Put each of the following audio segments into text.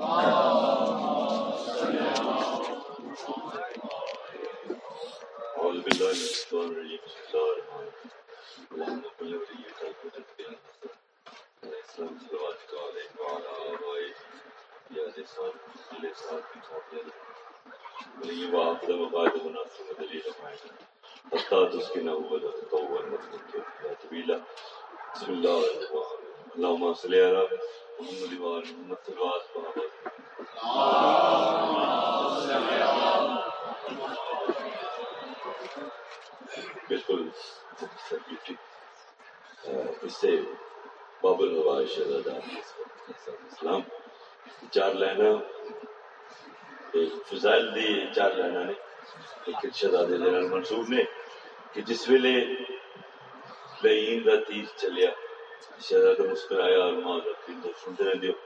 بسم الرحمن اللهم صل وليك المتقين الإسلام صلواتك عليه وعلى آبائه يا لسان لسان بتوفيق ولي وعبد وبعد مناسب دليل معين حتى تسكنه وتتطور مخلوق يا طويلة بسم الله الرحمن الرحيم اللهم صل على محمد وعلى محمد صلوات اللهم صل على بالکل اس سے بابل نواز شہزادہ اسلام چار لائن ایک فضائل دی چار لائن نے، ایک شہزادے دے منصور نے کہ جس ویلے لئین دا تیر چلیا، شہزادہ مسکرایا اور ماں دا تیر تو سنتے رہتے ہو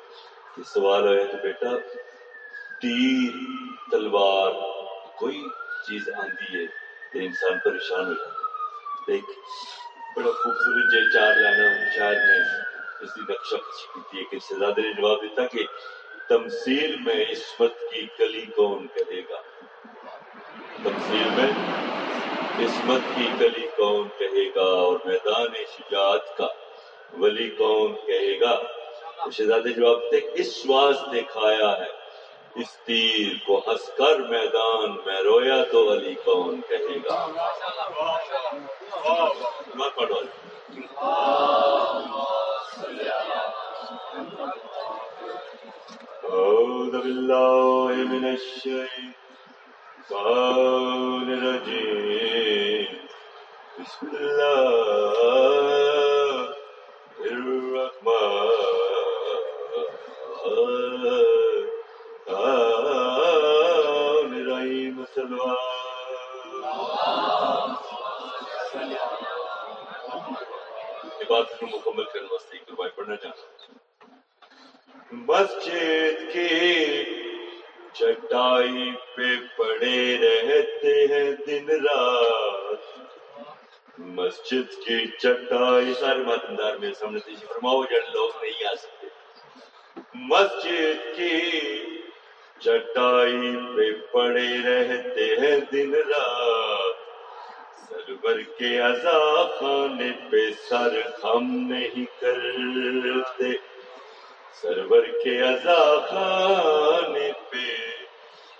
کہ سوال ہویا کہ بیٹا، تیر، تلوار، کوئی چیز آندی ہے تو انسان پریشان ہو جاتا ایک بڑا خوبصورت جے چار لانا شاید نے اس کی نقشہ کچھ کی ہے کہ شہزادے نے جواب دیتا کہ تمثیل میں عصمت کی کلی کون کہے گا؟ تمثیل میں عصمت کی کلی کون کہے گا اور میدان شجاعت کا ولی کون کہے گا؟ شہزادے جواب دیتے اس واسطے کھایا ہے، اس تیر کو ہنس کر میدان میں رویا تو علی کون کہے گا؟ پڑھو أعوذ بالله من الشيطان الرجيم بسم الله الرحمن بات کو مکمل کرنے واسطے ایک روایت پڑھنا چاہتا مسجد کی چٹائی پہ پڑے رہتے ہیں دن رات۔ مسجد کی چٹائی سارے ماتمدار میرے سامنے تیجی فرماؤ جن لوگ نہیں آ سکتے۔ مسجد کی چٹائی پہ پڑے رہتے ہیں دن رات۔ سرور کے خانے پہ سر خم نہیں کرتے۔ سرور کے خانے پہ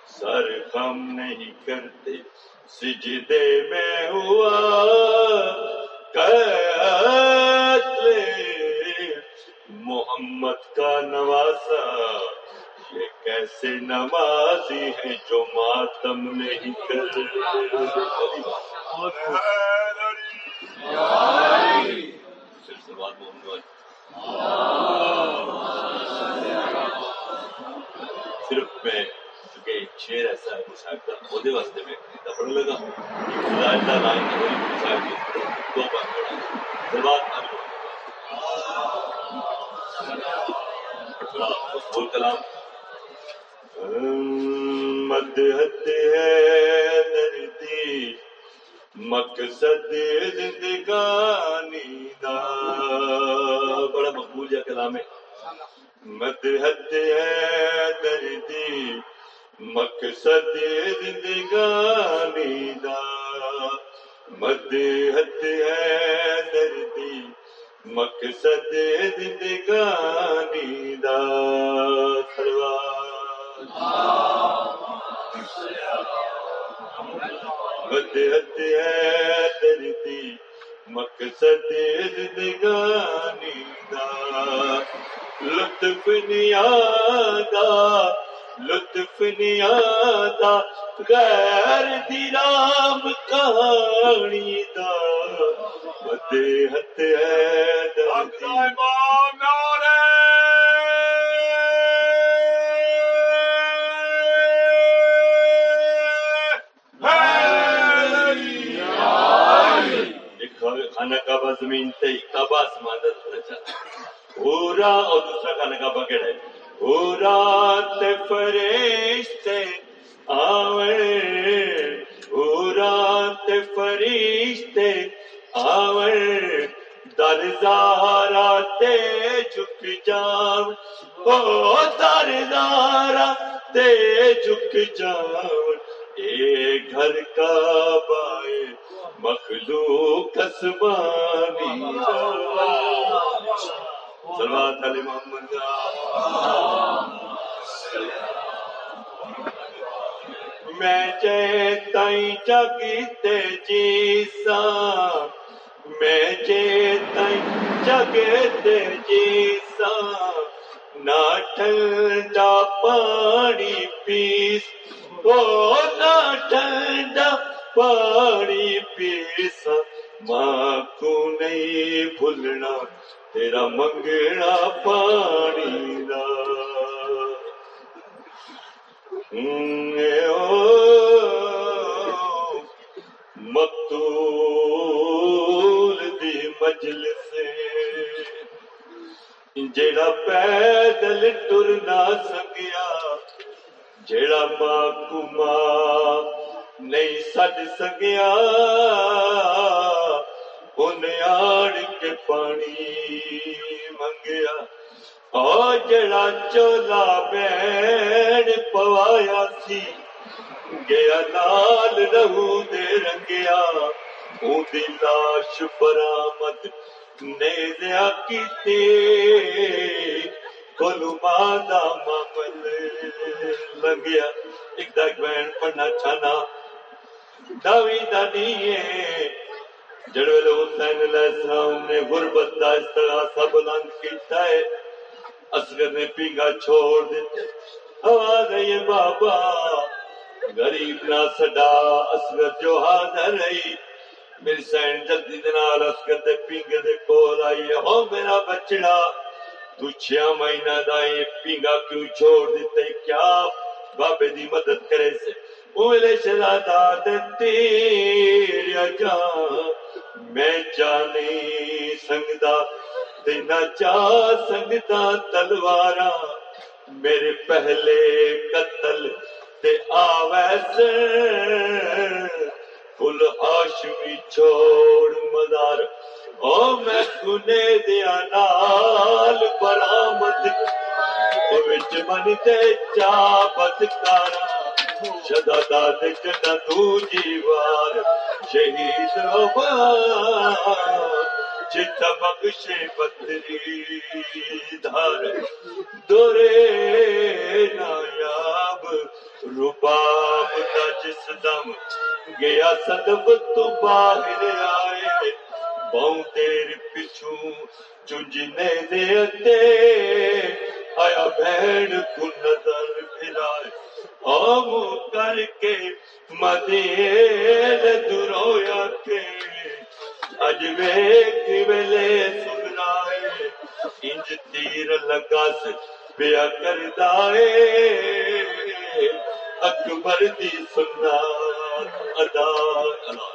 سر خم نہیں کرتے۔ سجدے میں ہوا محمد کا نواسا یہ کیسے نمازی ہیں جو ماتم نہیں کر صرف میں چونکہ شیر ایسا ہے مشاہد کا وہ واسطے میں پڑھنے لگا لائن دو بار پڑھا بول کلام مدحت ہے مقصد زندگانی دا۔ بڑا مقبول ہے کلام ہے۔ مدحت ہے دردی۔ مقصد زندگانی دا۔ مدحت ہے دردی۔ مقصد زندگانی دا۔ سلوار بدحت ہے درتی مقصد زندگانی دا۔ لطف نیادا لطف نیادا غیر دی رام کہانی دا۔ بدحت ہے درتی چاہتا اور دوسرا خانہ کعبہ کہڑا ہے۔ پورا تے فرشتے آوے پورا تے فرشتے آوے۔ در زہرا تے جھک جاؤ او در دارا تے جھک جاؤ اے گھر کا بائے، مخلوق اسمانی سلوات علی محمد میں جے جگتے جیسا میں جے جگتے جیسا نہ ٹھنڈا پانی پیس۔ او نہ ٹھنڈا پانی پیسا ماں کو نہیں بھولنا تیرا منگنا پانی دا مقتول دی مجلس جیڑا پیدل ٹر نہ سکیا جیڑا ماں کو ماں نہیں سڈ سکیا انہیں آڑ کے پانی منگیا او جڑا چولا بین پوایا سی گیا لال رہو دے رنگیا اون لاش برامد نیزیا کیتے کلو مادا معمل لگیا ایک دا بین پڑھنا چھانا داوی دا نیے جڑوے لو حسین علیہ السلام نے غربت دا استغاثہ بلند کیتا ہے۔ اصغر نے پیگا چھوڑ دیتے آواز ہے یہ بابا، غریب نہ سڈا، اصغر جو حاضر رہی۔ میری سین جلدی دنال اصغر دے پینگے دے کول آئی ہو میرا بچڑا، تو چھیا مہینہ دائی پینگا کیوں چھوڑ دیتے کیا بابے دی مدد کرے سے؟ اولے شہزادہ دے تیریا جان۔ میں جانی سنگدا نہ چا سکتا تلوارا میرے پہلے قتل تے آویس فل ہاشمی چھوڑ مدار او میں کنے دیا نال برامد او وچ من تے چا بدکارا شدا داد جنا دو شہید چت بخشے پتری دھار۔ دورے نایاب، رباب کا جس دم۔ گیا صدب تو باہر آئے۔ بہو دیر پچھو چنجنے دے آیا بھیڑ کو نظر پھرائے۔ آم کر کے مدیر درویا کے اج ویک ویلے سنائے، انج تیر لگا سے بیا کردا اے اکبر دی سننا ادا۔ اللہ